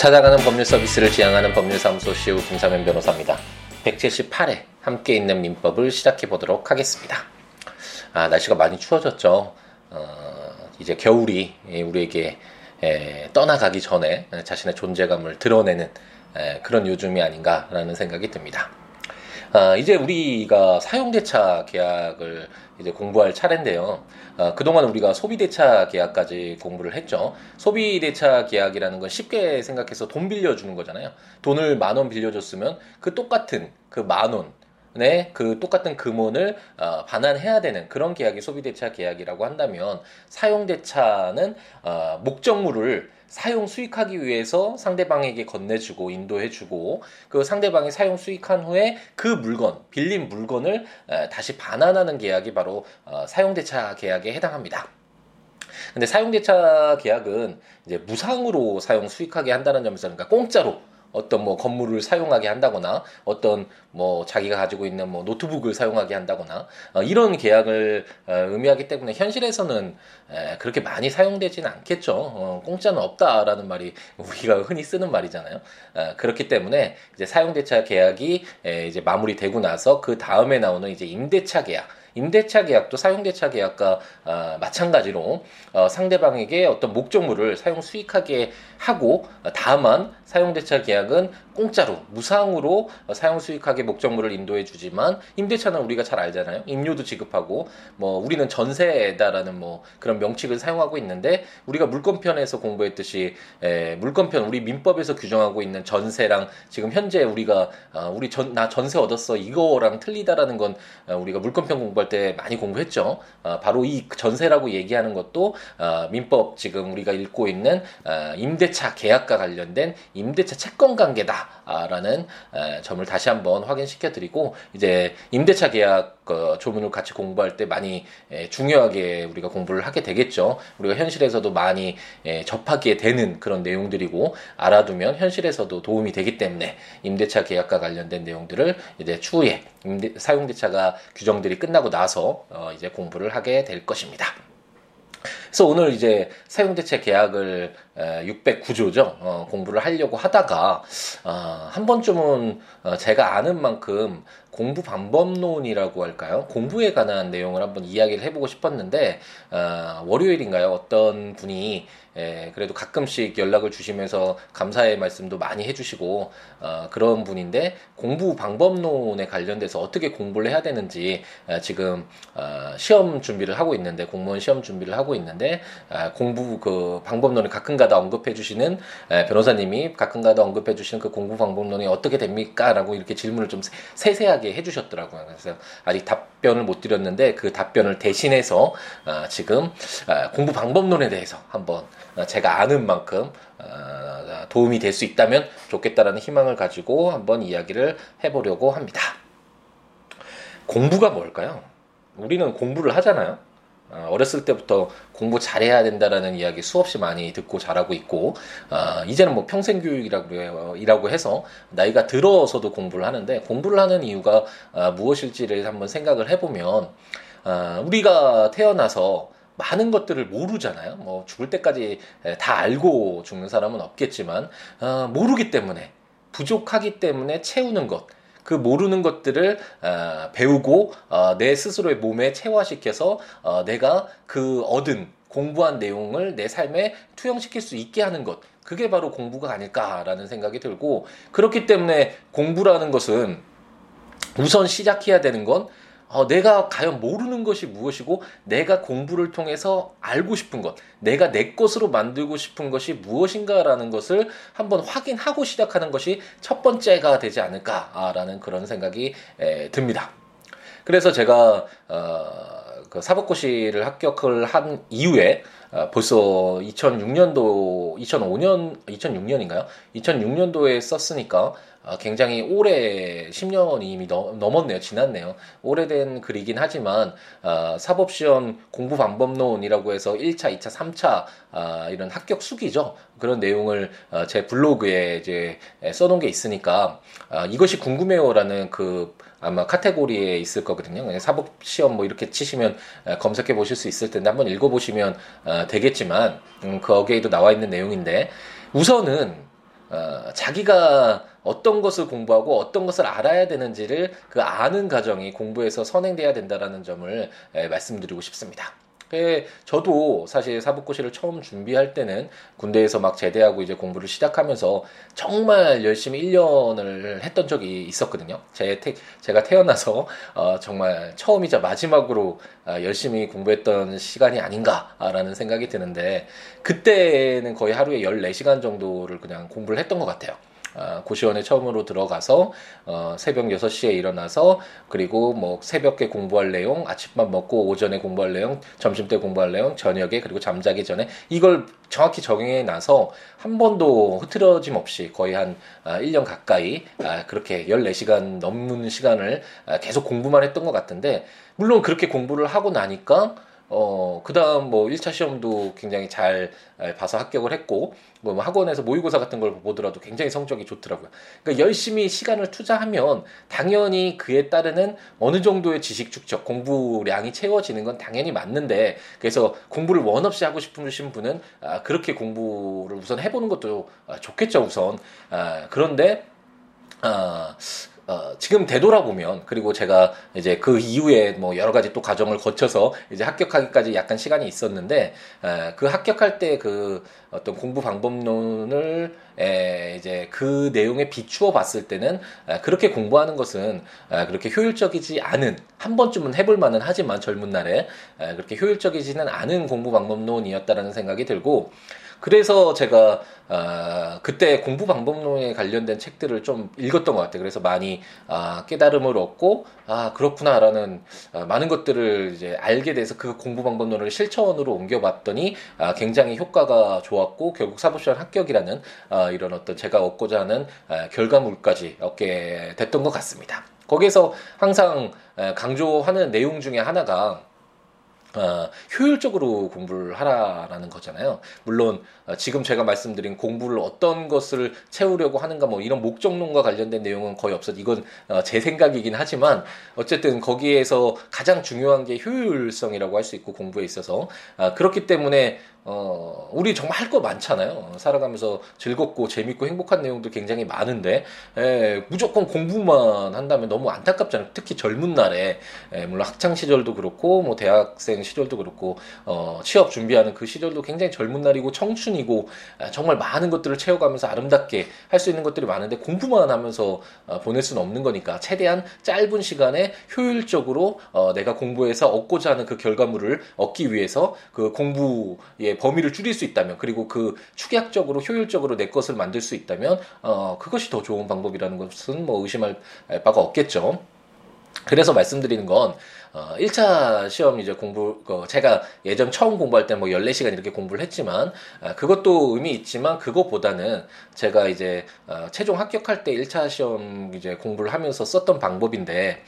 찾아가는 법률 서비스를 지향하는 법률사무소 시우 김사면 변호사입니다. 178회 함께 있는 민법을 시작해 보도록 하겠습니다. 아, 날씨가 많이 추워졌죠. 어, 이제 겨울이 우리에게 에, 떠나가기 전에 자신의 존재감을 드러내는 에, 그런 요즘이 아닌가라는 생각이 듭니다. 아, 이제 우리가 사용대차 계약을 이제 공부할 차례인데요. 어, 그동안 우리가 소비대차 계약까지 공부를 했죠. 소비대차 계약이라는 건 쉽게 생각해서 돈 빌려주는 거잖아요. 돈을 만 원 빌려줬으면 그 똑같은 그 만 원, 네, 그 똑같은 금원을 어, 반환해야 되는 그런 계약이 소비대차 계약이라고 한다면 사용대차는 어, 목적물을 사용 수익하기 위해서 상대방에게 건네주고 인도해주고 그 상대방이 사용 수익한 후에 그 물건 빌린 물건을 다시 반환하는 계약이 바로 어, 사용대차 계약에 해당합니다. 근데 사용대차 계약은 이제 무상으로 사용 수익하게 한다는 점에서 그러니까 공짜로 어떤 뭐 건물을 사용하게 한다거나 어떤 뭐 자기가 가지고 있는 뭐 노트북을 사용하게 한다거나 어, 이런 계약을 어, 의미하기 때문에 현실에서는 에, 그렇게 많이 사용되지는 않겠죠. 어, 공짜는 없다라는 말이 우리가 흔히 쓰는 말이잖아요. 어, 그렇기 때문에 이제 사용대차 계약이 에, 이제 마무리되고 나서 그 다음에 나오는 이제 임대차 계약 임대차 계약도 사용대차 계약과 어, 마찬가지로 어, 상대방에게 어떤 목적물을 사용 수익하게 하고 어, 다만 사용대차 계약은 공짜로 무상으로 어, 사용 수익하게 목적물을 인도해 주지만 임대차는 우리가 잘 알잖아요. 임료도 지급하고 뭐 우리는 전세다라는 뭐 그런 명칭을 사용하고 있는데 우리가 물권편에서 공부했듯이 에, 물권편 우리 민법에서 규정하고 있는 전세랑 지금 현재 우리가 어, 우리 전 나 전세 얻었어 이거랑 틀리다라는 건 어, 우리가 물권편 공부할 때 많이 공부했죠. 어, 바로 이 전세라고 얘기하는 것도 어, 민법 지금 우리가 읽고 있는 어, 임대차 계약과 관련된 임대차 채권 관계다라는 점을 다시 한번 확인시켜 드리고 이제 임대차 계약 그 조문을 같이 공부할 때 많이 중요하게 우리가 공부를 하게 되겠죠. 우리가 현실에서도 많이 접하게 되는 그런 내용들이고 알아두면 현실에서도 도움이 되기 때문에 임대차 계약과 관련된 내용들을 이제 추후에 임대, 사용대차가 규정들이 끝나고 나서 어 이제 공부를 하게 될 것입니다. 그래서 오늘 이제 사용대체 계약을 609조죠. 어, 공부를 하려고 하다가 어, 한 번쯤은 어, 제가 아는 만큼 공부 방법론이라고 할까요? 공부에 관한 내용을 한번 이야기를 해보고 싶었는데 어, 월요일인가요? 어떤 분이 예, 그래도 가끔씩 연락을 주시면서 감사의 말씀도 많이 해주시고 어, 그런 분인데 공부 방법론에 관련돼서 어떻게 공부를 해야 되는지 어, 지금 어, 시험 준비를 하고 있는데 공무원 시험 준비를 하고 있는데 어, 공부 그 방법론을 가끔가다 언급해 주시는 에, 변호사님이 가끔가다 언급해 주시는 그 공부 방법론이 어떻게 됩니까?라고 이렇게 질문을 좀 세세하게 해 주셨더라고요. 그래서 아직 답변을 못 드렸는데 그 답변을 대신해서 어, 지금 어, 공부 방법론에 대해서 한번 어, 제가 아는 만큼 어, 도움이 될 수 있다면 좋겠다라는 희망을 가지고 한번 이야기를 해보려고 합니다. 공부가 뭘까요? 우리는 공부를 하잖아요. 어, 어렸을 때부터 공부 잘해야 된다라는 이야기 수없이 많이 듣고 자라고 있고 이제는 뭐 평생 교육이라고 해서 나이가 들어서도 공부를 하는데 공부를 하는 이유가 무엇일지를 한번 생각을 해보면 우리가 태어나서 많은 것들을 모르잖아요. 뭐 죽을 때까지 다 알고 죽는 사람은 없겠지만 어, 모르기 때문에 부족하기 때문에 채우는 것. 그 모르는 것들을 어, 배우고 어, 내 스스로의 몸에 체화시켜서 어, 내가 그 얻은 공부한 내용을 내 삶에 투영시킬 수 있게 하는 것. 그게 바로 공부가 아닐까라는 생각이 들고 그렇기 때문에 공부라는 것은 우선 시작해야 되는 건 어, 내가 과연 모르는 것이 무엇이고 내가 공부를 통해서 알고 싶은 것, 내가 내 것으로 만들고 싶은 것이 무엇인가라는 것을 한번 확인하고 시작하는 것이 첫 번째가 되지 않을까라는 그런 생각이 에, 듭니다. 그래서 제가 어, 그 사법고시를 합격을 한 이후에 어, 벌써 2006년도, 2005년, 2006년인가요? 2006년도에 썼으니까 어, 굉장히 오래 10년이 이미 넘었네요. 지났네요. 오래된 글이긴 하지만 어, 사법시험 공부 방법론이라고 해서 1차, 2차, 3차 어, 이런 합격 수기죠. 그런 내용을 어, 제 블로그에 이제 써놓은 게 있으니까 어, 이것이 궁금해요라는 그 아마 카테고리에 있을 거거든요. 사법 시험 뭐 이렇게 치시면 어, 검색해 보실 수 있을 텐데 한번 읽어 보시면 어, 되겠지만 음, 거기에도 나와 있는 내용인데 우선은 어, 자기가 어떤 것을 공부하고 어떤 것을 알아야 되는지를 그 아는 과정이 공부에서 선행돼야 된다라는 점을 에, 말씀드리고 싶습니다. 예, 저도 사실 사법고시를 처음 준비할 때는 군대에서 막 제대하고 이제 공부를 시작하면서 정말 열심히 1년을 했던 적이 있었거든요. 제 태, 제가 태어나서 어, 정말 처음이자 마지막으로 어, 열심히 공부했던 시간이 아닌가라는 생각이 드는데 그때는 거의 하루에 14시간 정도를 그냥 공부를 했던 것 같아요. 어, 고시원에 처음으로 들어가서 어, 새벽 6시에 일어나서 그리고 뭐 새벽에 공부할 내용, 아침밥 먹고 오전에 공부할 내용, 점심 때 공부할 내용, 저녁에 그리고 잠자기 전에 이걸 정확히 적용해 나서 한 번도 흐트러짐 없이 거의 한 아, 1년 가까이 아, 그렇게 14시간 넘는 시간을 아, 계속 공부만 했던 것 같은데 물론 그렇게 공부를 하고 나니까 어, 그 다음 뭐 1차 시험도 굉장히 잘 봐서 합격을 했고, 뭐 학원에서 모의고사 같은 걸 보더라도 굉장히 성적이 좋더라고요. 그러니까 열심히 시간을 투자하면 당연히 그에 따르는 어느 정도의 지식 축적, 공부량이 채워지는 건 당연히 맞는데, 그래서 공부를 원 없이 하고 싶으신 분은 아, 그렇게 공부를 우선 해보는 것도 아, 좋겠죠, 우선. 아, 그런데, 아, 어, 지금 되돌아보면 그리고 제가 이제 그 이후에 뭐 여러 가지 또 과정을 거쳐서 이제 합격하기까지 약간 시간이 있었는데 에, 그 합격할 때 그 어떤 공부 방법론을 에, 이제 그 내용에 비추어 봤을 때는 에, 그렇게 공부하는 것은 에, 그렇게 효율적이지 않은 한 번쯤은 해볼 만은 하지만 젊은 날에 에, 그렇게 효율적이지는 않은 공부 방법론이었다라는 생각이 들고 그래서 제가 어, 그때 공부 방법론에 관련된 책들을 좀 읽었던 것 같아요. 그래서 많이 아, 깨달음을 얻고 아 그렇구나라는 아, 많은 것들을 이제 알게 돼서 그 공부 방법론을 실천으로 옮겨봤더니 아, 굉장히 효과가 좋았고 결국 사법시험 합격이라는 아, 이런 어떤 제가 얻고자 하는 아, 결과물까지 얻게 됐던 것 같습니다. 거기에서 항상 강조하는 내용 중에 하나가 어, 효율적으로 공부를 하라라는 거잖아요. 물론 어, 지금 제가 말씀드린 공부를 어떤 것을 채우려고 하는가 뭐 이런 목적론과 관련된 내용은 거의 없어. 이건 어, 제 생각이긴 하지만 어쨌든 거기에서 가장 중요한 게 효율성이라고 할 수 있고 공부에 있어서 아, 그렇기 때문에 어, 우리 정말 할 거 많잖아요. 살아가면서 즐겁고 재밌고 행복한 내용도 굉장히 많은데, 에, 예, 무조건 공부만 한다면 너무 안타깝잖아요. 특히 젊은 날에, 에, 예, 물론 학창 시절도 그렇고, 뭐 대학생 시절도 그렇고, 어, 취업 준비하는 그 시절도 굉장히 젊은 날이고 청춘이고, 에, 정말 많은 것들을 채워가면서 아름답게 할 수 있는 것들이 많은데 공부만 하면서 어, 보낼 수는 없는 거니까 최대한 짧은 시간에 효율적으로 어, 내가 공부해서 얻고자 하는 그 결과물을 얻기 위해서 그 공부에 범위를 줄일 수 있다면 그리고 그 축약적으로 효율적으로 내 것을 만들 수 있다면 어, 그것이 더 좋은 방법이라는 것은 뭐 의심할 바가 없겠죠. 그래서 말씀드리는 건 어, 1차 시험 이제 공부, 그 제가 예전 처음 공부할 때 뭐 14시간 이렇게 공부를 했지만, 아, 그것도 의미 있지만, 그것보다는 제가 이제, 어, 최종 합격할 때 1차 시험 이제 공부를 하면서 썼던 방법인데,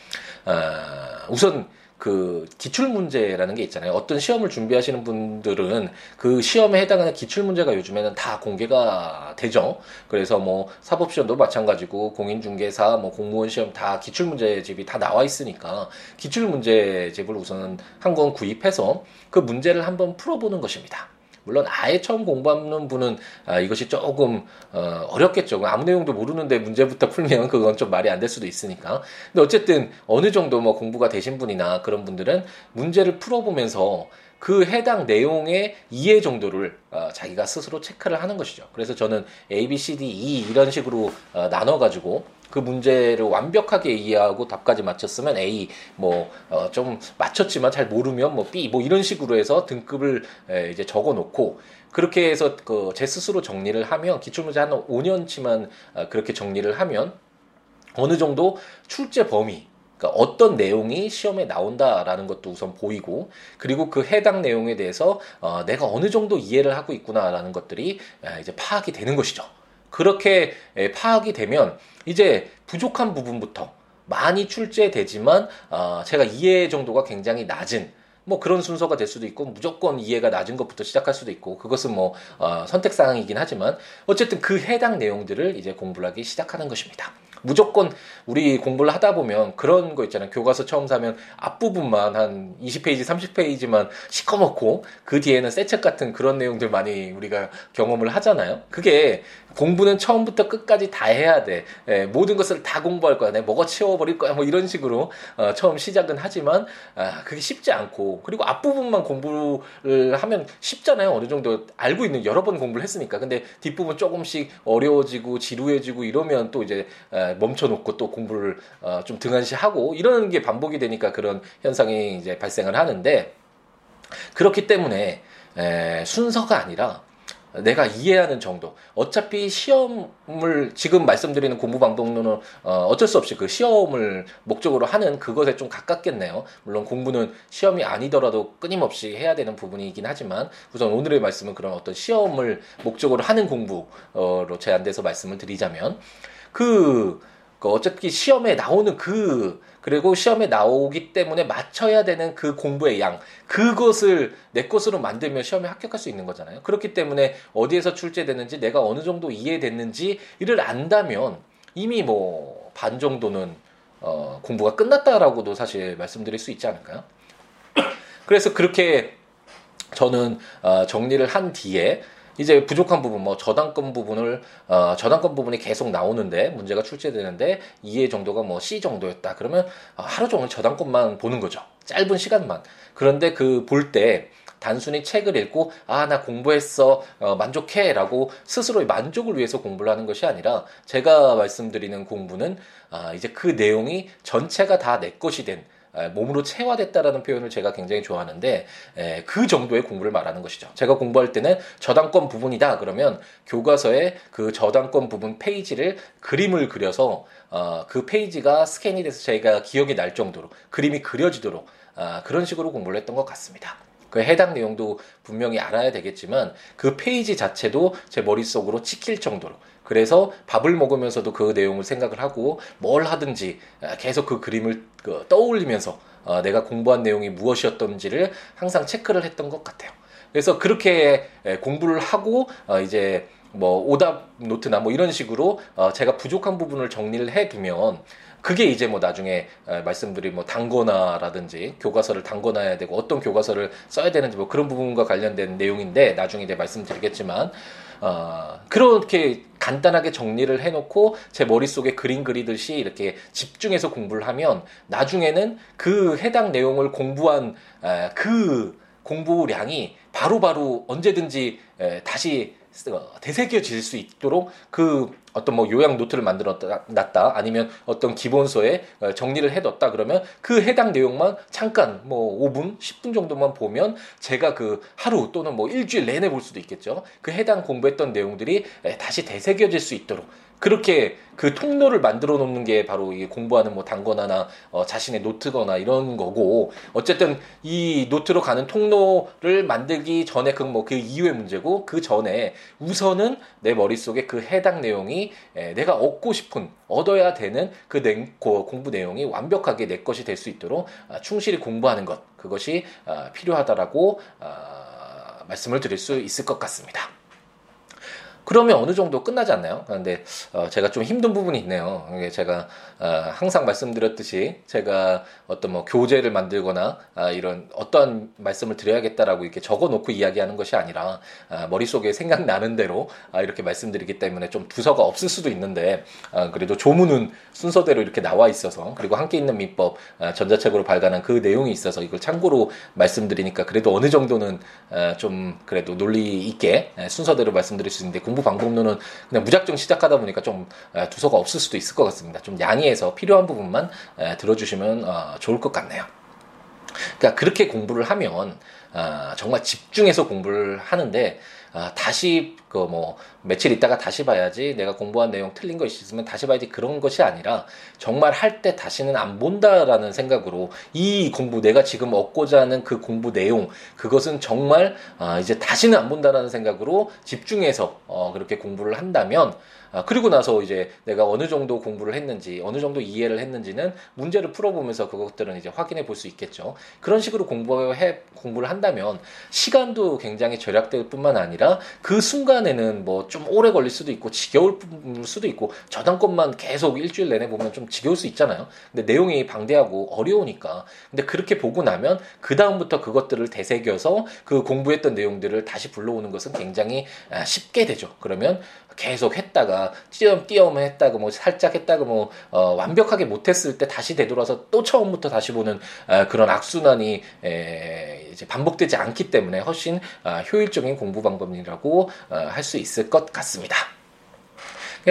아, 우선 그 기출 문제라는 게 있잖아요. 어떤 시험을 준비하시는 분들은 그 시험에 해당하는 기출 문제가 요즘에는 다 공개가 되죠. 그래서 뭐 사법 시험도 마찬가지고 공인중개사, 뭐 공무원 시험 다 기출 문제집이 다 나와 있으니까 기출 문제집을 우선 한 권 구입해서 그 문제를 한번 풀어보는 것입니다. 물론 아예 처음 공부하는 분은 아, 이것이 조금 어, 어렵겠죠. 아무 내용도 모르는데 문제부터 풀면 그건 좀 말이 안 될 수도 있으니까. 근데 어쨌든 어느 정도 뭐 공부가 되신 분이나 그런 분들은 문제를 풀어보면서 그 해당 내용의 이해 정도를 어, 자기가 스스로 체크를 하는 것이죠. 그래서 저는 A, B, C, D, E 이런 식으로 어, 나눠가지고 그 문제를 완벽하게 이해하고 답까지 맞췄으면 A 뭐좀 어, 맞췄지만 잘 모르면 뭐 B 뭐 이런 식으로 해서 등급을 에, 이제 적어 놓고 그렇게 해서 그 제 스스로 정리를 하면 기출문제 한 5년치만 어, 그렇게 정리를 하면 어느 정도 출제 범위 그러니까 어떤 내용이 시험에 나온다라는 것도 우선 보이고 그리고 그 해당 내용에 대해서 어, 내가 어느 정도 이해를 하고 있구나라는 것들이 이제 파악이 되는 것이죠. 그렇게 파악이 되면 이제 부족한 부분부터 많이 출제되지만 어, 제가 이해 정도가 굉장히 낮은 뭐 그런 순서가 될 수도 있고 무조건 이해가 낮은 것부터 시작할 수도 있고 그것은 뭐 어, 선택 사항이긴 하지만 어쨌든 그 해당 내용들을 이제 공부를 하기 시작하는 것입니다. 무조건 우리 공부를 하다 보면 그런 거 있잖아요. 교과서 처음 사면 앞부분만 한 20페이지, 30페이지만 시커멓고 그 뒤에는 새 책 같은 그런 내용들 많이 우리가 경험을 하잖아요. 그게 공부는 처음부터 끝까지 다 해야 돼. 예, 모든 것을 다 공부할 거야. 내 먹어 치워버릴 거야. 뭐 이런 식으로 어, 처음 시작은 하지만 아, 그게 쉽지 않고 그리고 앞부분만 공부를 하면 쉽잖아요. 어느 정도 알고 있는 여러 번 공부를 했으니까. 근데 뒷부분 조금씩 어려워지고 지루해지고 이러면 또 이제 에, 멈춰놓고 또 공부를 어, 좀 등한시하고 이러는 게 반복이 되니까 그런 현상이 이제 발생을 하는데 그렇기 때문에 에, 순서가 아니라 내가 이해하는 정도. 어차피 시험을 지금 말씀드리는 공부 방법론은 어, 어쩔 수 없이 그 시험을 목적으로 하는 그것에 좀 가깝겠네요. 물론 공부는 시험이 아니더라도 끊임없이 해야 되는 부분이긴 하지만 우선 오늘의 말씀은 그런 어떤 시험을 목적으로 하는 공부로 제한돼서 말씀을 드리자면 그, 그 어차피 시험에 나오는 그 그리고 시험에 나오기 때문에 맞춰야 되는 그 공부의 양 그것을 내 것으로 만들면 시험에 합격할 수 있는 거잖아요. 그렇기 때문에 어디에서 출제되는지 내가 어느 정도 이해됐는지 이를 안다면 이미 뭐 반 정도는 어, 공부가 끝났다라고도 사실 말씀드릴 수 있지 않을까요? 그래서 그렇게 저는 어, 정리를 한 뒤에 이제 부족한 부분, 뭐 저당권 부분을 어, 저당권 부분이 계속 나오는데 문제가 출제되는데 이해 정도가 뭐 C 정도였다. 그러면 어, 하루 종일 저당권만 보는 거죠. 짧은 시간만. 그런데 그 볼 때 단순히 책을 읽고 아 나 공부했어 어, 만족해라고 스스로의 만족을 위해서 공부를 하는 것이 아니라 제가 말씀드리는 공부는 아, 이제 그 내용이 전체가 다 내 것이 된 몸으로 체화됐다라는 표현을 제가 굉장히 좋아하는데 그 정도의 공부를 말하는 것이죠. 제가 공부할 때는 저당권 부분이다 그러면 교과서에 그 저당권 부분 페이지를 그림을 그려서 어, 그 페이지가 스캔이 돼서 저희가 기억이 날 정도로 그림이 그려지도록 아, 그런 식으로 공부를 했던 것 같습니다. 그 해당 내용도 분명히 알아야 되겠지만 그 페이지 자체도 제 머릿속으로 찍힐 정도로 그래서 밥을 먹으면서도 그 내용을 생각을 하고 뭘 하든지 계속 그 그림을 그 떠올리면서 어, 내가 공부한 내용이 무엇이었던지를 항상 체크를 했던 것 같아요. 그래서 그렇게 공부를 하고 어, 이제 뭐 오답 노트나 뭐 이런 식으로 어, 제가 부족한 부분을 정리를 해두면 그게 이제 뭐 나중에 말씀드린 뭐 단거나라든지 교과서를 단거나야 되고 어떤 교과서를 써야 되는지 뭐 그런 부분과 관련된 내용인데 나중에 이제 말씀드리겠지만 어, 그렇게 간단하게 정리를 해놓고 제 머릿속에 그림 그리듯이 이렇게 집중해서 공부를 하면 나중에는 그 해당 내용을 공부한 에, 그 공부량이 바로바로 바로 언제든지 에, 다시 어, 되새겨질 수 있도록 그 어떤 뭐 요약 노트를 만들어 놨다 아니면 어떤 기본서에 어, 정리를 해뒀다 그러면 그 해당 내용만 잠깐 뭐 5분 10분 정도만 보면 제가 그 하루 또는 뭐 일주일 내내 볼 수도 있겠죠. 그 해당 공부했던 내용들이 다시 되새겨질 수 있도록 그렇게 그 통로를 만들어 놓는 게 바로 이 공부하는 뭐 단거나나 어, 자신의 노트거나 이런 거고 어쨌든 이 노트로 가는 통로를 만들기 전에 그 뭐그 그 이후의 문제고 그 전에 우선은 내 머릿속에 그 해당 내용이 에, 내가 얻고 싶은 얻어야 되는 그 내, 공부 내용이 완벽하게 내 것이 될 수 있도록 아, 충실히 공부하는 것 그것이 아, 필요하다라고 아, 말씀을 드릴 수 있을 것 같습니다. 그러면 어느 정도 끝나지 않나요? 그런데 어, 제가 좀 힘든 부분이 있네요. 제가 어, 항상 말씀드렸듯이 제가 어떤 뭐 교재를 만들거나 아, 이런 어떠한 말씀을 드려야겠다라고 이렇게 적어놓고 이야기하는 것이 아니라 아, 머릿속에 생각나는 대로 아, 이렇게 말씀드리기 때문에 좀 두서가 없을 수도 있는데 아, 그래도 조문은 순서대로 이렇게 나와 있어서 그리고 함께 있는 민법 아, 전자책으로 발간한 그 내용이 있어서 이걸 참고로 말씀드리니까 그래도 어느 정도는 아, 좀 그래도 논리 있게 순서대로 말씀드릴 수 있는데 공부 방법론은 그냥 무작정 시작하다 보니까 좀 두서가 없을 수도 있을 것 같습니다. 좀 양해해서 필요한 부분만 들어주시면 어, 좋을 것 같네요. 그러니까 그렇게 공부를 하면 아, 정말 집중해서 공부를 하는데 아, 다시 그 뭐 며칠 있다가 다시 봐야지 내가 공부한 내용 틀린 거 있으면 다시 봐야지 그런 것이 아니라 정말 할 때 다시는 안 본다라는 생각으로 이 공부 내가 지금 얻고자 하는 그 공부 내용 그것은 정말 아, 이제 다시는 안 본다라는 생각으로 집중해서 어, 그렇게 공부를 한다면 아, 그리고 나서 이제 내가 어느 정도 공부를 했는지 어느 정도 이해를 했는지는 문제를 풀어보면서 그것들은 이제 확인해 볼 수 있겠죠. 그런 식으로 공부해 공부를 한다면 시간도 굉장히 절약될 뿐만 아니라 그 순간에는 뭐 좀 오래 걸릴 수도 있고 지겨울 수도 있고 저당권만 계속 일주일 내내 보면 좀 지겨울 수 있잖아요. 근데 내용이 방대하고 어려우니까. 근데 그렇게 보고 나면 그 다음부터 그것들을 되새겨서 그 공부했던 내용들을 다시 불러오는 것은 굉장히 아, 쉽게 되죠. 그러면 계속 했다가 띄엄띄엄 했다가 뭐 살짝 했다가 뭐 어, 완벽하게 못했을 때 다시 되돌아서 또 처음부터 다시 보는 어, 그런 악순환이 에, 이제 반복되지 않기 때문에 훨씬 어, 효율적인 공부 방법이라고 어, 할 수 있을 것 같습니다.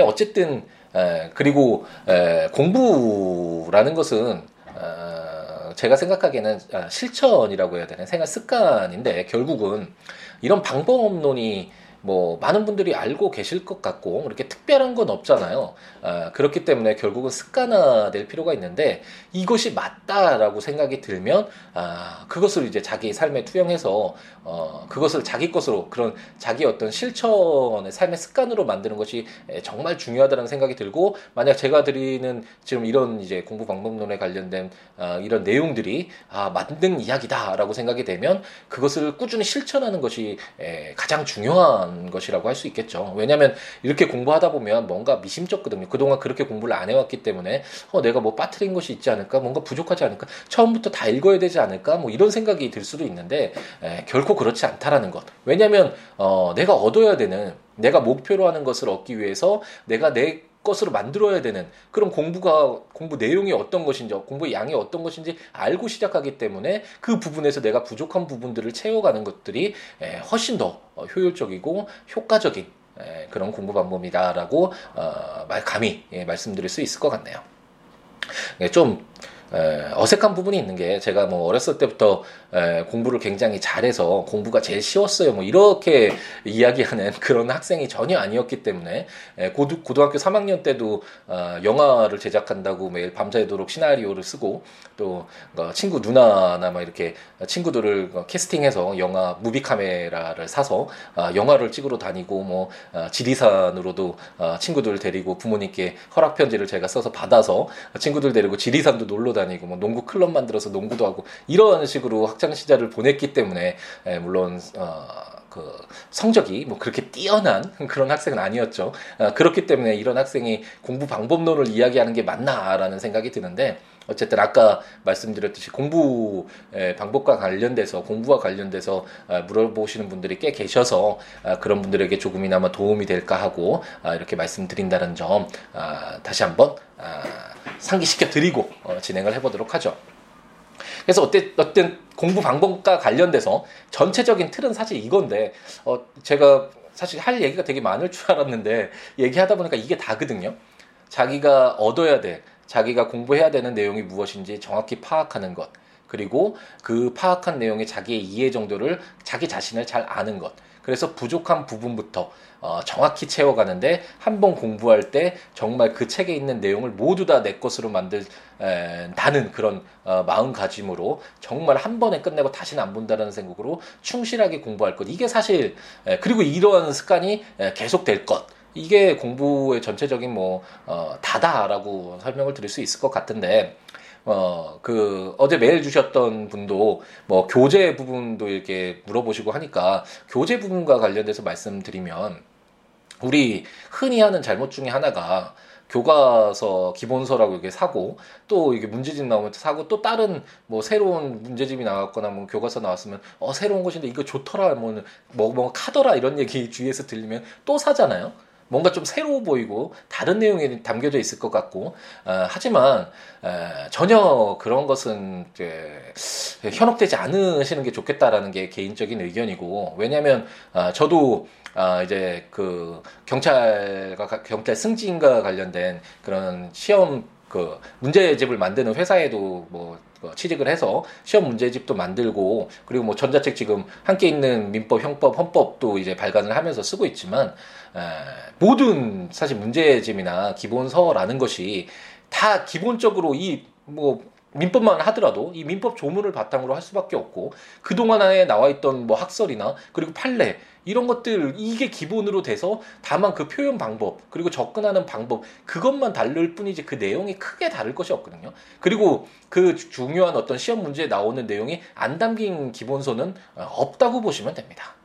어쨌든 에, 그리고 에, 공부라는 것은 어, 제가 생각하기에는 아, 실천이라고 해야 되나 생활 습관인데 결국은 이런 방법론이 뭐 많은 분들이 알고 계실 것 같고 이렇게 특별한 건 없잖아요. 아, 그렇기 때문에 결국은 습관화될 필요가 있는데 이것이 맞다라고 생각이 들면 아, 그것을 이제 자기 삶에 투영해서 어, 그것을 자기 것으로 그런 자기 어떤 실천의 삶의 습관으로 만드는 것이 정말 중요하다는 생각이 들고 만약 제가 드리는 지금 이런 이제 공부 방법론에 관련된 아, 이런 내용들이 아, 만든 이야기다라고 생각이 되면 그것을 꾸준히 실천하는 것이 에, 가장 중요한 것이라고 할 수 있겠죠. 왜냐하면 이렇게 공부하다 보면 뭔가 미심쩍거든요. 그동안 그렇게 공부를 안 해왔기 때문에 어, 내가 뭐 빠뜨린 것이 있지 않을까, 뭔가 부족하지 않을까, 처음부터 다 읽어야 되지 않을까, 뭐 이런 생각이 들 수도 있는데 에, 결코 그렇지 않다라는 것. 왜냐하면 어, 내가 얻어야 되는 내가 목표로 하는 것을 얻기 위해서 내가 내 것으로 만들어야 되는 그런 공부가 공부 내용이 어떤 것인지 공부의 양이 어떤 것인지 알고 시작하기 때문에 그 부분에서 내가 부족한 부분들을 채워가는 것들이 훨씬 더 효율적이고 효과적인 그런 공부 방법이다라고 어, 감히 예, 말씀드릴 수 있을 것 같네요. 예, 좀 어색한 부분이 있는 게 제가 뭐 어렸을 때부터 공부를 굉장히 잘해서 공부가 제일 쉬웠어요. 뭐 이렇게 이야기하는 그런 학생이 전혀 아니었기 때문에 고등, 고등학교 3학년 때도 어, 영화를 제작한다고 매일 밤새도록 시나리오를 쓰고 또 어, 친구 누나나 막 이렇게 친구들을 어, 캐스팅해서 영화 무비 카메라를 사서 영화를 찍으러 다니고 뭐 지리산으로도 친구들 데리고 부모님께 허락 편지를 제가 써서 받아서 친구들 데리고 지리산도 놀러 다 니고 뭐 농구 클럽 만들어서 농구도 하고 이런 식으로 학창 시절을 보냈기 때문에 에, 물론 어, 그 성적이 뭐 그렇게 뛰어난 그런 학생은 아니었죠. 어, 그렇기 때문에 이런 학생이 공부 방법론을 이야기하는 게 맞나라는 생각이 드는데 어쨌든 아까 말씀드렸듯이 공부 방법과 관련돼서 공부와 관련돼서 어, 물어보시는 분들이 꽤 계셔서 어, 그런 분들에게 조금이나마 도움이 될까 하고 어, 이렇게 말씀드린다는 점 다시 한번 상기시켜 드리고 진행을 해보도록 하죠. 그래서 어때, 어떤 공부 방법과 관련돼서 전체적인 틀은 사실 이건데, 어, 제가 사실 할 얘기가 되게 많을 줄 알았는데, 얘기하다 보니까 이게 다거든요. 자기가 얻어야 돼. 자기가 공부해야 되는 내용이 무엇인지 정확히 파악하는 것. 그리고 그 파악한 내용의 자기의 이해 정도를 자기 자신을 잘 아는 것. 그래서 부족한 부분부터 어, 정확히 채워가는데 한 번 공부할 때 정말 그 책에 있는 내용을 모두 다 내 것으로 만들 에, 나는 그런 어, 마음가짐으로 정말 한 번에 끝내고 다시는 안 본다는 생각으로 충실하게 공부할 것 이게 사실 에, 그리고 이러한 습관이 에, 계속될 것 이게 공부의 전체적인 뭐 어, 다다라고 설명을 드릴 수 있을 것 같은데 어, 그, 어제 메일 주셨던 분도 뭐 교재 부분도 이렇게 물어보시고 하니까 교재 부분과 관련돼서 말씀드리면 우리 흔히 하는 잘못 중에 하나가 교과서 기본서라고 이게 사고 또 이게 문제집 나오면 사고 또 다른 뭐 새로운 문제집이 나왔거나 뭐 교과서 나왔으면 어 새로운 것인데 이거 좋더라 뭐뭐 뭐, 뭐 카더라 이런 얘기 주위에서 들리면 또 사잖아요. 뭔가 좀 새로워 보이고 다른 내용이 담겨져 있을 것 같고 어, 하지만 어, 전혀 그런 것은 이제 현혹되지 않으시는 게 좋겠다라는 게 개인적인 의견이고 왜냐하면 어, 저도 아, 이제 그 경찰과 경찰 승진과 관련된 그런 시험 그 문제집을 만드는 회사에도 뭐 어, 취직을 해서 시험 문제집도 만들고 그리고 뭐 전자책 지금 함께 있는 민법, 형법, 헌법도 이제 발간을 하면서 쓰고 있지만 에, 모든 사실 문제집이나 기본서라는 것이 다 기본적으로 이 뭐 민법만 하더라도 이 민법 조문을 바탕으로 할 수밖에 없고 그동안 에 나와 있던 뭐 학설이나 그리고 판례 이런 것들 이게 기본으로 돼서 다만 그 표현 방법 그리고 접근하는 방법 그것만 다를 뿐이지 그 내용이 크게 다를 것이 없거든요. 그리고 그 중요한 어떤 시험 문제에 나오는 내용이 안 담긴 기본서는 어, 없다고 보시면 됩니다.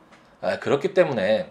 아, 그렇기 때문에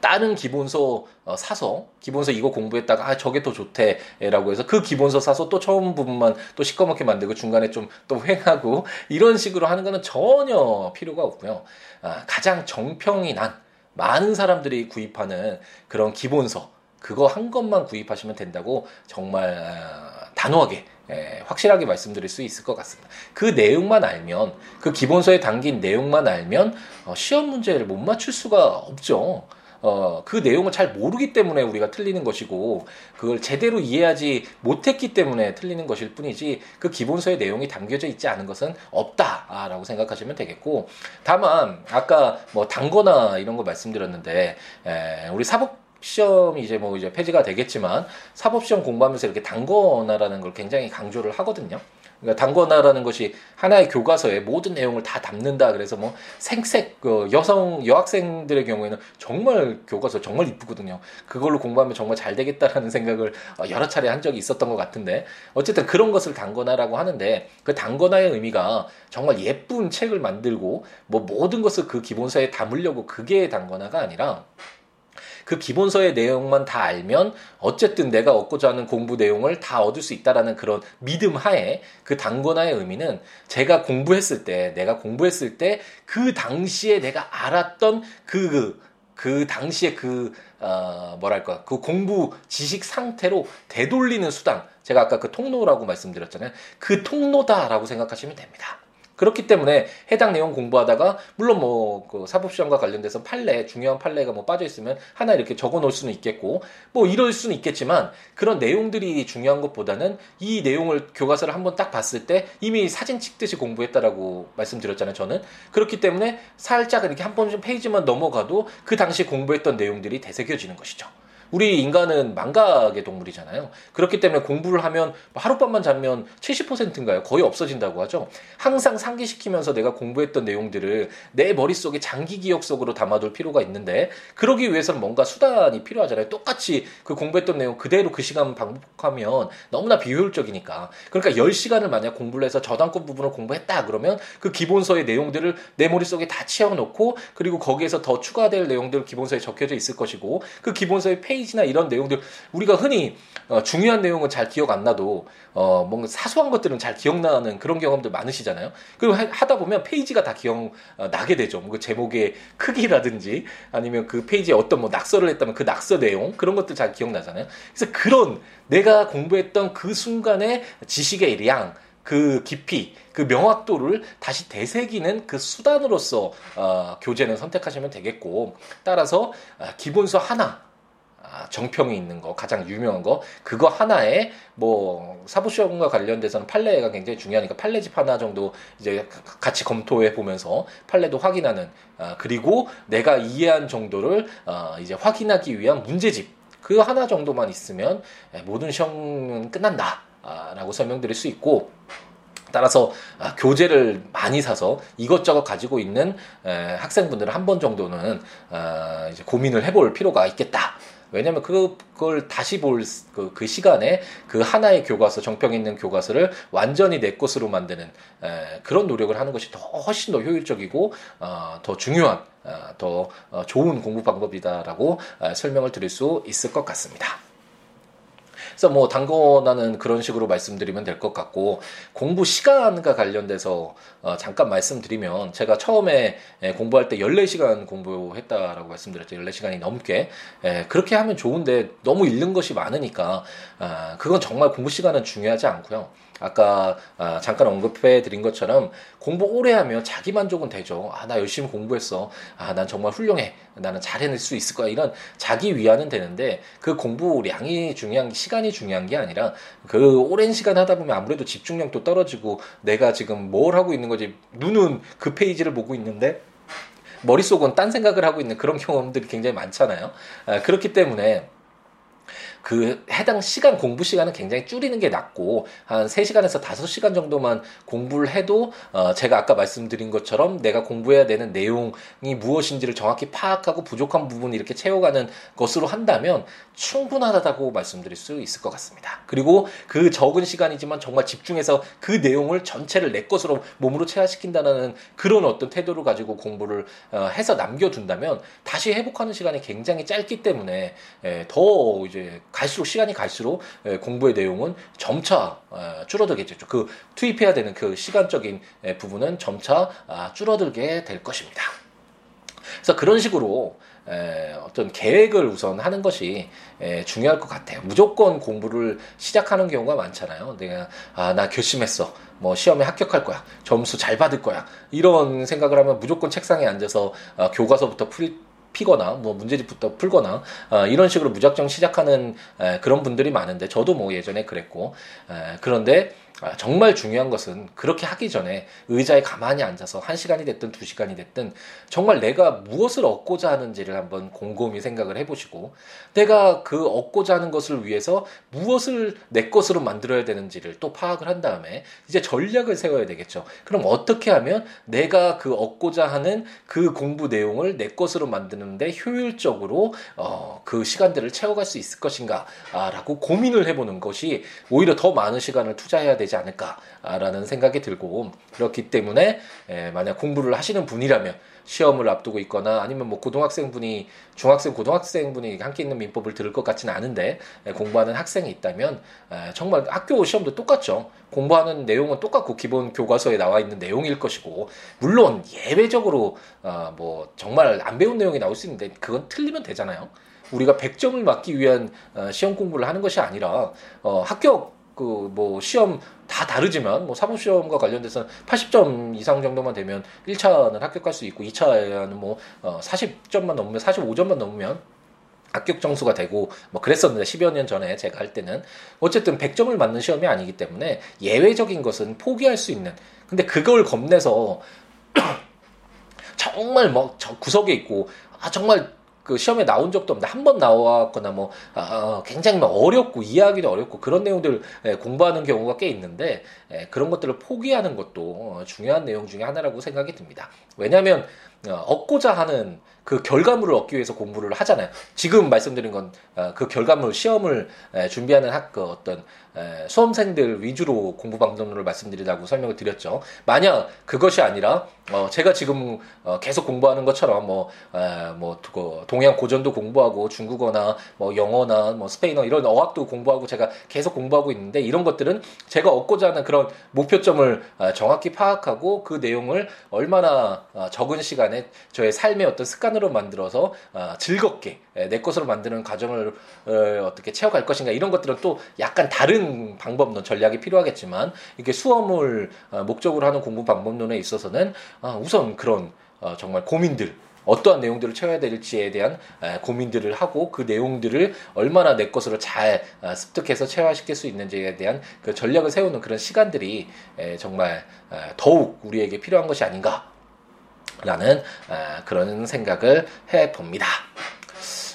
다른 기본서 어, 사서 기본서 이거 공부했다가 아 저게 더 좋대라고 해서 그 기본서 사서 또 처음 부분만 또 시꺼멓게 만들고 중간에 좀 또 횡하고 이런 식으로 하는 거는 전혀 필요가 없고요. 아, 가장 정평이 난 많은 사람들이 구입하는 그런 기본서 그거 한 것만 구입하시면 된다고 정말 아, 단호하게 예, 확실하게 말씀드릴 수 있을 것 같습니다. 그 내용만 알면 그 기본서에 담긴 내용만 알면 어, 시험 문제를 못 맞출 수가 없죠. 어, 그 내용을 잘 모르기 때문에 우리가 틀리는 것이고, 그걸 제대로 이해하지 못했기 때문에 틀리는 것일 뿐이지, 그 기본서의 내용이 담겨져 있지 않은 것은 없다라고 생각하시면 되겠고, 다만, 아까 뭐 단거나 이런 거 말씀드렸는데, 에, 우리 사법 시험이 이제 뭐 이제 폐지가 되겠지만 사법시험 공부하면서 이렇게 단거나라는 걸 굉장히 강조를 하거든요. 그러니까 단권화라는 것이 하나의 교과서에 모든 내용을 다 담는다. 그래서 뭐 생색 그 여성 여학생들의 경우에는 정말 교과서 정말 이쁘거든요. 그걸로 공부하면 정말 잘 되겠다라는 생각을 어, 여러 차례 한 적이 있었던 것 같은데 어쨌든 그런 것을 단권화라고 하는데 그 단권화의 의미가 정말 예쁜 책을 만들고 뭐 모든 것을 그 기본서에 담으려고 그게 단권화가 아니라 그 기본서의 내용만 다 알면 어쨌든 내가 얻고자 하는 공부 내용을 다 얻을 수 있다라는 그런 믿음 하에 그 단권화의 의미는 제가 공부했을 때 내가 공부했을 때 그 당시에 내가 알았던 그, 그, 그 당시에 그, 어, 뭐랄까, 그 공부 지식 상태로 되돌리는 수단. 제가 아까 그 통로라고 말씀드렸잖아요. 그 통로다라고 생각하시면 됩니다. 그렇기 때문에 해당 내용 공부하다가 물론 뭐 그 사법 시험과 관련돼서 판례 중요한 판례가 뭐 빠져 있으면 하나 이렇게 적어 놓을 수는 있겠고 뭐 이럴 수는 있겠지만 그런 내용들이 중요한 것보다는 이 내용을 교과서를 한번 딱 봤을 때 이미 사진 찍듯이 공부했다라고 말씀드렸잖아요 저는 그렇기 때문에 살짝 이렇게 한 번 좀 페이지만 넘어가도 그 당시 공부했던 내용들이 되새겨지는 것이죠. 우리 인간은 망각의 동물이잖아요. 그렇기 때문에 공부를 하면 뭐 하룻밤만 자면 70%인가요? 거의 없어진다고 하죠. 항상 상기시키면서 내가 공부했던 내용들을 내 머릿속에 장기 기억 속으로 담아둘 필요가 있는데 그러기 위해서는 뭔가 수단이 필요하잖아요. 똑같이 그 공부했던 내용 그대로 그 시간 반복하면 너무나 비효율적이니까. 그러니까 10시간을 만약 공부를 해서 저당권 부분을 공부했다 그러면 그 기본서의 내용들을 내 머릿속에 다 채워놓고 그리고 거기에서 더 추가될 내용들 기본서에 적혀져 있을 것이고 그 기본서의 페이지 페이지나 이런 내용들 우리가 흔히 어, 중요한 내용은 잘 기억 안 나도 어, 뭔가 사소한 것들은 잘 기억나는 그런 경험들 많으시잖아요. 그리고 하, 다 보면 페이지가 다 기억 어, 나게 되죠. 뭐 그 제목의 크기라든지 아니면 그 페이지에 어떤 뭐 낙서를 했다면 그 낙서 내용 그런 것들 잘 기억나잖아요. 그래서 그런 내가 공부했던 그 순간의 지식의 양, 그 깊이, 그 명확도를 다시 되새기는 그 수단으로서 어, 교재는 선택하시면 되겠고 따라서 어, 기본서 하나 아, 정평이 있는 거 가장 유명한 거 그거 하나에 뭐 사법시험과 관련돼서는 판례가 굉장히 중요하니까 판례집 하나 정도 이제 같이 검토해 보면서 판례도 확인하는 아, 그리고 내가 이해한 정도를 아, 이제 확인하기 위한 문제집 그 하나 정도만 있으면 모든 시험은 끝난다라고 설명드릴 수 있고 따라서 아, 교재를 많이 사서 이것저것 가지고 있는 에, 학생분들은 한 번 정도는 아, 이제 고민을 해볼 필요가 있겠다. 왜냐면 그걸 다시 볼그 그 시간에 그 하나의 교과서 정평 있는 교과서를 완전히 내 것으로 만드는 에, 그런 노력을 하는 것이 더 훨씬 더 효율적이고 어, 더 중요한 어, 더 어, 좋은 공부 방법이다라고 어, 설명을 드릴 수 있을 것 같습니다. 그래서 뭐 단권화는 그런 식으로 말씀드리면 될 것 같고 공부 시간과 관련돼서 어 잠깐 말씀드리면 제가 처음에 에, 공부할 때 14시간 공부했다라고 말씀드렸죠. 14시간이 넘게. 에, 그렇게 하면 좋은데 너무 읽는 것이 많으니까 아, 그건 정말 공부 시간은 중요하지 않고요. 아까 아, 잠깐 언급해 드린 것처럼 공부 오래 하면 자기 만족은 되죠. 아, 나 열심히 공부했어. 아, 난 정말 훌륭해. 나는 잘 해낼 수 있을 거야. 이런 자기 위안은 되는데 그 공부량이 중요한 시간이 중요한 게 아니라 그 오랜 시간 하다 보면 아무래도 집중력도 떨어지고 내가 지금 뭘 하고 있는 거지 눈은 그 페이지를 보고 있는데 머릿속은 딴 생각을 하고 있는 그런 경험들이 굉장히 많잖아요. 아, 그렇기 때문에 그 해당 시간 공부 시간은 굉장히 줄이는 게 낫고 한 3시간에서 5시간 정도만 공부를 해도 어 제가 아까 말씀드린 것처럼 내가 공부해야 되는 내용이 무엇인지를 정확히 파악하고 부족한 부분 이렇게 채워가는 것으로 한다면 충분하다고 말씀드릴 수 있을 것 같습니다. 그리고 그 적은 시간이지만 정말 집중해서 그 내용을 전체를 내 것으로 몸으로 체화시킨다는 그런 어떤 태도를 가지고 공부를 어, 해서 남겨둔다면 다시 회복하는 시간이 굉장히 짧기 때문에 더 이제 갈수록 시간이 갈수록 공부의 내용은 점차 어, 줄어들겠죠. 그 투입해야 되는 그 시간적인 부분은 점차 아, 줄어들게 될 것입니다. 그래서 그런 식으로 어떤 계획을 우선 하는 것이 중요할 것 같아요. 무조건 공부를 시작하는 경우가 많잖아요. 내가 아 나 결심했어. 뭐 시험에 합격할 거야. 점수 잘 받을 거야. 이런 생각을 하면 무조건 책상에 앉아서 어, 교과서부터 풀 피거나 뭐 문제집부터 풀거나 어, 이런 식으로 무작정 시작하는 에, 그런 분들이 많은데 저도 뭐 예전에 그랬고 에, 그런데 아, 정말 중요한 것은 그렇게 하기 전에 의자에 가만히 앉아서 한 시간이 됐든 두 시간이 됐든 정말 내가 무엇을 얻고자 하는지를 한번 곰곰이 생각을 해보시고 내가 그 얻고자 하는 것을 위해서 무엇을 내 것으로 만들어야 되는지를 또 파악을 한 다음에 이제 전략을 세워야 되겠죠. 그럼 어떻게 하면 내가 그 얻고자 하는 그 공부 내용을 내 것으로 만드는데 효율적으로 어, 그 시간들을 채워갈 수 있을 것인가라고 고민을 해보는 것이 오히려 더 많은 시간을 투자해야 되지 않을까라는 생각이 들고 그렇기 때문에 만약 공부를 하시는 분이라면 시험을 앞두고 있거나 아니면 뭐 고등학생분이 중학생 고등학생분이 함께 있는 민법을 들을 것 같지는 않은데 공부하는 학생이 있다면 정말 학교 시험도 똑같죠. 공부하는 내용은 똑같고 기본 교과서에 나와 있는 내용일 것이고 물론 예외적으로 어, 뭐 정말 안 배운 내용이 나올 수 있는데 그건 틀리면 되잖아요. 우리가 100점을 맞기 위한 어, 시험 공부를 하는 것이 아니라 어, 합격 그 뭐 시험 다 다르지만 뭐 사법 시험과 관련돼서는 80점 이상 정도만 되면 1차는 합격할 수 있고 2차는 뭐 어, 40점만 넘으면 45점만 넘으면 합격 점수가 되고 뭐 그랬었는데 10여 년 전에 제가 할 때는. 어쨌든 100점을 맞는 시험이 아니기 때문에 예외적인 것은 포기할 수 있는. 근데 그걸 겁내서 정말 뭐 구석에 있고 아 정말 그 시험에 나온 적도 없는데 한 번 나왔거나 뭐 아, 아, 굉장히 어렵고 이해하기도 어렵고 그런 내용들 예, 공부하는 경우가 꽤 있는데 예, 그런 것들을 포기하는 것도 중요한 내용 중에 하나라고 생각이 듭니다. 왜냐하면 어, 얻고자 하는 그 결과물을 얻기 위해서 공부를 하잖아요. 지금 말씀드린 건그 어, 결과물 시험을 준비하는 학 그 어떤 수험생들 위주로 공부 방법론을 말씀드리라고 설명을 드렸죠. 만약 그것이 아니라 어 제가 지금 어 계속 공부하는 것처럼 뭐뭐 그 동양 고전도 공부하고 중국어나 뭐 영어나 뭐 스페인어 이런 어학도 공부하고 제가 계속 공부하고 있는데 이런 것들은 제가 얻고자 하는 그런 목표점을 어, 정확히 파악하고 그 내용을 얼마나 어, 적은 시간에 저의 삶의 어떤 습관으로 만들어서 즐겁게 내 것으로 만드는 과정을 어떻게 채워갈 것인가 이런 것들은 또 약간 다른 방법론 전략이 필요하겠지만 이게 수험을 어, 목적으로 하는 공부 방법론에 있어서는 어, 우선 그런 어, 정말 고민들 어떠한 내용들을 채워야 될지에 대한 고민들을 하고 그 내용들을 얼마나 내 것으로 잘 습득해서 체화시킬 수 있는지에 대한 그 전략을 세우는 그런 시간들이 정말 더욱 우리에게 필요한 것이 아닌가라는 그런 생각을 해 봅니다.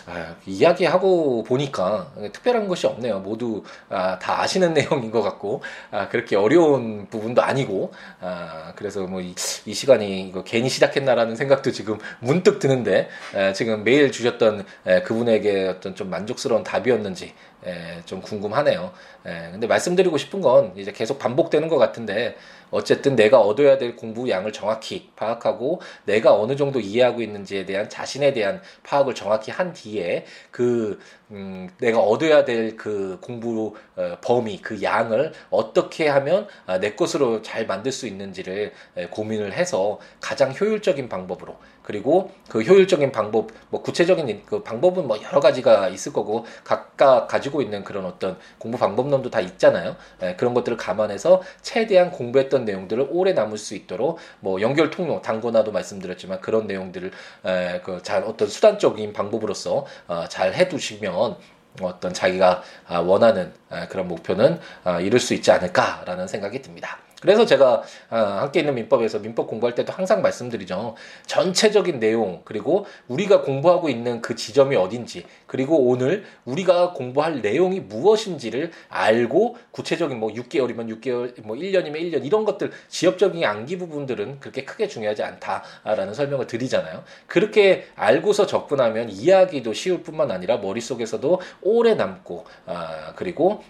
아, 이야기하고 보니까 특별한 것이 없네요. 모두 아, 다 아시는 내용인 것 같고 아, 그렇게 어려운 부분도 아니고 아, 그래서 뭐이 이 시간이 이거 괜히 시작했나라는 생각도 지금 문득 드는데 에, 지금 메일 주셨던 에, 그분에게 어떤 좀 만족스러운 답이었는지 에, 좀 궁금하네요. 에, 근데 말씀드리고 싶은 건 이제 계속 반복되는 것 같은데 어쨌든 내가 얻어야 될 공부 양을 정확히 파악하고 내가 어느 정도 이해하고 있는지에 대한 자신에 대한 파악을 정확히 한 뒤에 그 음, 내가 얻어야 될 그 공부 어, 범위, 그 양을 어떻게 하면 아, 내 것으로 잘 만들 수 있는지를 에, 고민을 해서 가장 효율적인 방법으로 그리고 그 효율적인 방법, 뭐 구체적인 그 방법은 뭐 여러 가지가 있을 거고 각각 가지고 있는 그런 어떤 공부 방법론도 다 있잖아요. 에, 그런 것들을 감안해서 최대한 공부했던 내용들을 오래 남을 수 있도록 뭐 연결 통로, 당고나도 말씀드렸지만 그런 내용들을 에, 그잘 어떤 수단적인 방법으로서 어, 잘 해두시면 어떤 자기가 아, 원하는 아, 그런 목표는 아, 이룰 수 있지 않을까라는 생각이 듭니다. 그래서 제가 아, 함께 있는 민법에서 민법 공부할 때도 항상 말씀드리죠. 전체적인 내용 그리고 우리가 공부하고 있는 그 지점이 어딘지 그리고 오늘 우리가 공부할 내용이 무엇인지를 알고 구체적인 뭐 6개월이면 6개월 뭐 1년이면 1년 이런 것들 지역적인 암기 부분들은 그렇게 크게 중요하지 않다라는 설명을 드리잖아요. 그렇게 알고서 접근하면 이야기도 쉬울 뿐만 아니라 머릿속에서도 오래 남고 아, 그리고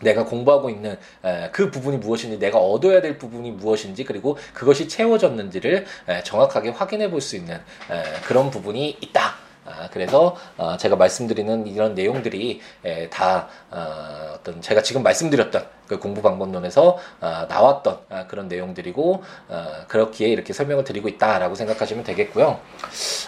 내가 공부하고 있는 그 부분이 무엇인지 내가 얻어야 될 부분이 무엇인지 그리고 그것이 채워졌는지를 정확하게 확인해 볼 수 있는 그런 부분이 있다. 아, 그래서 어, 제가 말씀드리는 이런 내용들이 다 어, 어떤 제가 지금 말씀드렸던 그 공부 방법론에서 어, 나왔던 그런 내용들이고 그렇기에 이렇게 설명을 드리고 있다라고 생각하시면 되겠고요.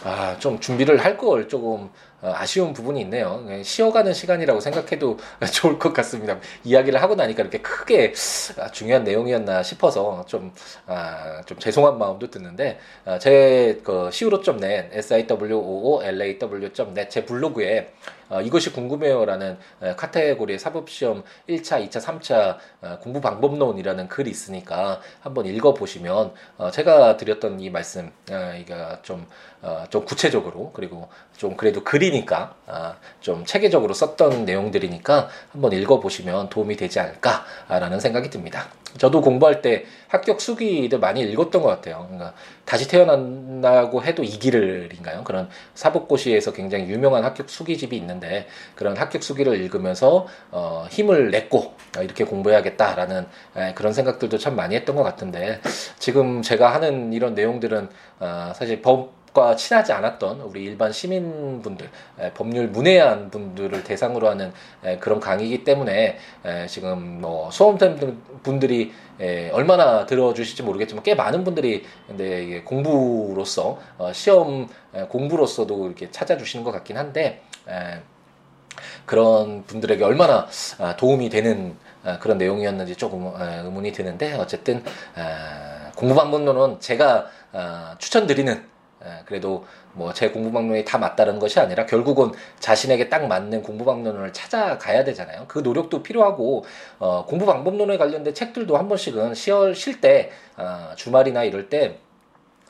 아, 좀 준비를 할 걸 조금 어, 아쉬운 부분이 있네요. 네, 쉬어가는 시간이라고 생각해도 좋을 것 같습니다. 이야기를 하고 나니까 이렇게 크게 아, 중요한 내용이었나 싶어서 좀, 아, 좀 죄송한 마음도 드는데, 아, 제, 그, siwo.net, siwoolaw.net 제 블로그에 어, 이것이 궁금해요라는 카테고리의 사법시험 1차, 2차, 3차 어, 공부 방법론이라는 글이 있으니까 한번 읽어보시면 어, 제가 드렸던 이 말씀, 어, 이가 좀, 어, 좀 구체적으로 그리고 좀 그래도 글이니까 어, 좀 체계적으로 썼던 내용들이니까 한번 읽어보시면 도움이 되지 않을까라는 생각이 듭니다. 저도 공부할 때 합격 수기들 많이 읽었던 것 같아요. 그러니까 다시 태어난다고 해도 이 길을인가요? 그런 사법고시에서 굉장히 유명한 합격 수기집이 있는데 그런 합격 수기를 읽으면서 어, 힘을 냈고 이렇게 공부해야겠다라는 에, 그런 생각들도 참 많이 했던 것 같은데 지금 제가 하는 이런 내용들은 어, 사실 법 과 친하지 않았던 우리 일반 시민분들, 법률 문외한 분들을 대상으로 하는 그런 강의이기 때문에 지금 뭐 수험생 분들이 얼마나 들어주실지 모르겠지만 꽤 많은 분들이 근데 공부로서 어, 시험 공부로서도 이렇게 찾아주시는 것 같긴 한데 그런 분들에게 얼마나 아, 도움이 되는 아, 그런 내용이었는지 조금 의문이 드는데 어쨌든 아, 공부 방법론은 제가 추천드리는 예, 그래도 뭐 제 공부 방법이 다 맞다는 것이 아니라 결국은 자신에게 딱 맞는 공부 방법론을 찾아가야 되잖아요. 그 노력도 필요하고 어, 공부 방법론에 관련된 책들도 한 번씩은 시월 쉴때 어, 주말이나 이럴 때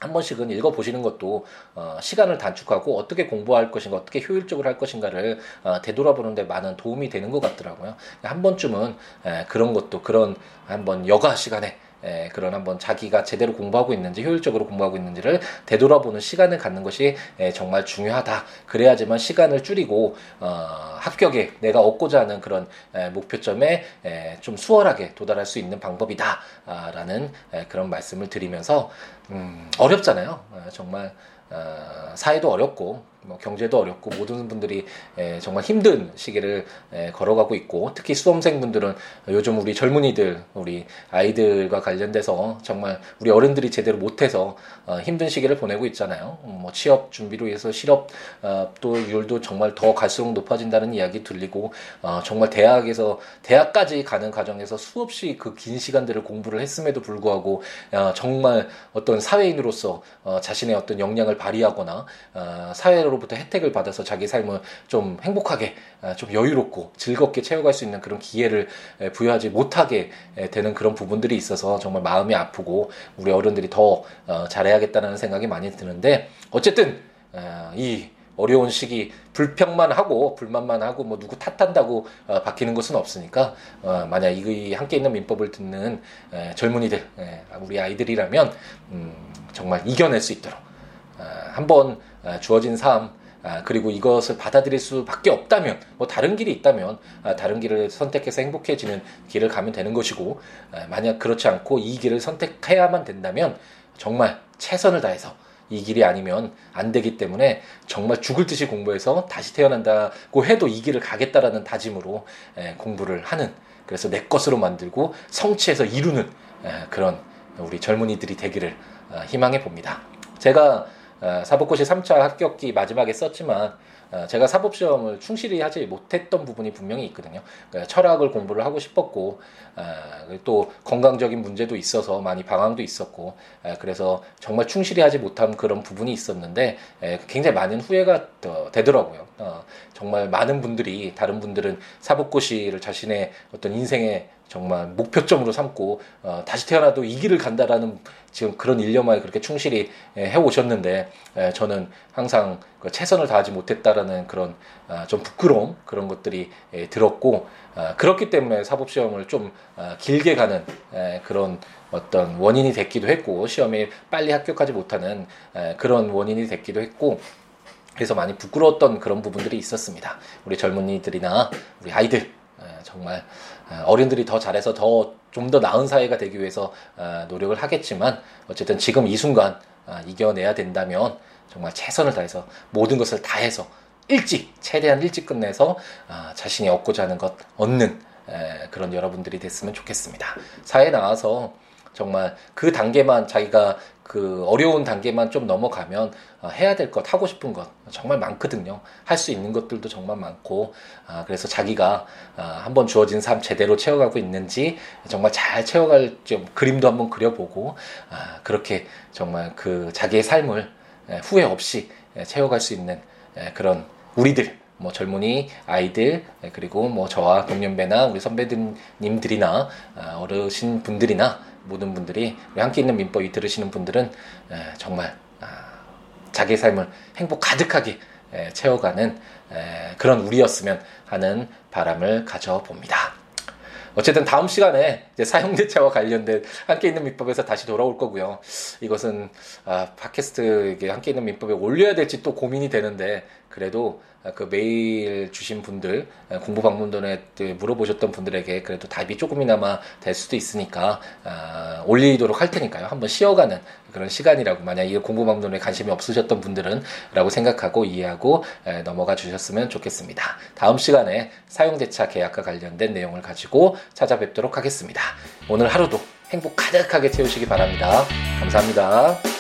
한 번씩은 읽어보시는 것도 어, 시간을 단축하고 어떻게 공부할 것인가 어떻게 효율적으로 할 것인가를 어, 되돌아보는데 많은 도움이 되는 것 같더라고요. 한 번쯤은 에, 그런 것도 그런 한번 여가 시간에 에, 예, 그런 한번 자기가 제대로 공부하고 있는지 효율적으로 공부하고 있는지를 되돌아보는 시간을 갖는 것이 에, 예, 정말 중요하다. 그래야지만 시간을 줄이고 어, 합격에 내가 얻고자 하는 그런 에, 목표점에 에, 좀 수월하게 도달할 수 있는 방법이다라는 아, 그런 말씀을 드리면서 음, 어렵잖아요. 아, 정말 어, 사회도 어렵고 뭐 경제도 어렵고 모든 분들이 에, 정말 힘든 시기를 에, 걸어가고 있고 특히 수험생분들은 요즘 우리 젊은이들 우리 아이들과 관련돼서 정말 우리 어른들이 제대로 못해서 어, 힘든 시기를 보내고 있잖아요. 음, 뭐 취업 준비로 해서 실업 어, 정말 더 갈수록 높아진다는 이야기 들리고 어, 정말 대학에서 대학까지 가는 과정에서 수없이 그 긴 시간들을 공부를 했음에도 불구하고 어, 정말 어떤 사회인으로서 어, 자신의 어떤 역량을 발휘하거나 어, 사회로 하나로부터 혜택을 받아서 자기 삶을 좀 행복하게 아, 좀 여유롭고 즐겁게 채워갈 수 있는 그런 기회를 부여하지 못하게 되는 그런 부분들이 있어서 정말 마음이 아프고 우리 어른들이 더 어, 잘해야겠다는 생각이 많이 드는데 어쨌든 아, 이 어려운 시기 불평만 하고 불만만 하고 뭐 누구 탓한다고 어, 바뀌는 것은 없으니까 어, 만약 이 함께 있는 민법을 듣는 에, 젊은이들 에, 우리 아이들이라면 음, 정말 이겨낼 수 있도록 어, 한번 아, 주어진 삶 아, 그리고 이것을 받아들일 수밖에 없다면 뭐 다른 길이 있다면 아, 다른 길을 선택해서 행복해지는 길을 가면 되는 것이고 만약 그렇지 않고 이 길을 선택해야만 된다면 정말 최선을 다해서 이 길이 아니면 안 되기 때문에 정말 죽을 듯이 공부해서 다시 태어난다고 해도 이 길을 가겠다라는 다짐으로 공부를 하는 그래서 내 것으로 만들고 성취해서 이루는 그런 우리 젊은이들이 되기를 희망해 봅니다. 제가 어, 사법고시 3차 합격기 마지막에 썼지만 어, 제가 사법시험을 충실히 하지 못했던 부분이 분명히 있거든요. 그러니까 철학을 공부를 하고 싶었고 어, 또 건강적인 문제도 있어서 많이 방황도 있었고 그래서 정말 충실히 하지 못한 그런 부분이 있었는데 굉장히 많은 후회가 되더라고요. 정말 많은 분들이 다른 분들은 사법고시를 자신의 어떤 인생의 정말 목표점으로 삼고 어, 다시 태어나도 이 길을 간다라는 지금 그런 일념에 그렇게 충실히 예, 해오셨는데 예, 저는 항상 그 최선을 다하지 못했다라는 그런 아, 좀 부끄러움 그런 것들이 예, 들었고 아, 그렇기 때문에 사법 시험을 좀 아, 길게 가는 예, 그런 어떤 원인이 됐기도 했고 시험에 빨리 합격하지 못하는 예, 그런 원인이 됐기도 했고 그래서 많이 부끄러웠던 그런 부분들이 있었습니다. 우리 젊은이들이나 우리 아이들 정말 어른들이 더 잘해서 더 좀 더 나은 사회가 되기 위해서 노력을 하겠지만 어쨌든 지금 이 순간 이겨내야 된다면 정말 최선을 다해서 모든 것을 다해서 일찍 최대한 일찍 끝내서 자신이 얻고자 하는 것 얻는 그런 여러분들이 됐으면 좋겠습니다. 사회에 나와서 정말 그 단계만 자기가 그 어려운 단계만 좀 넘어가면 어, 해야 될 것, 하고 싶은 것 정말 많거든요. 할 수 있는 것들도 정말 많고, 아, 그래서 자기가 아, 한번 주어진 삶 제대로 채워가고 있는지 정말 잘 채워갈 좀 그림도 한번 그려보고, 아, 그렇게 정말 그 자기의 삶을 후회 없이 채워갈 수 있는 그런 우리들, 뭐 젊은이 아이들 그리고 뭐 저와 동년배나 우리 선배님들이나 어르신 분들이나 모든 분들이 우리 함께 있는 민법 이 들으시는 분들은 정말 아, 자기 삶을 행복 가득하게 채워가는 그런 우리였으면 하는 바람을 가져봅니다. 어쨌든 다음 시간에 이제 사용대차와 관련된 함께 있는 민법에서 다시 돌아올 거고요. 이것은 아, 팟캐스트 함께 있는 민법에 올려야 될지 또 고민이 되는데 그래도 그 메일 주신 분들 공부 방문전에 물어보셨던 분들에게 그래도 답이 조금이나마 될 수도 있으니까 아, 올리도록 할 테니까요. 한번 쉬어가는 그런 시간이라고 만약 이 공부 방문에 관심이 없으셨던 분들은라고 생각하고 이해하고 에, 넘어가 주셨으면 좋겠습니다. 다음 시간에 사용대차 계약과 관련된 내용을 가지고 찾아뵙도록 하겠습니다. 오늘 하루도 행복 가득하게 채우시기 바랍니다. 감사합니다.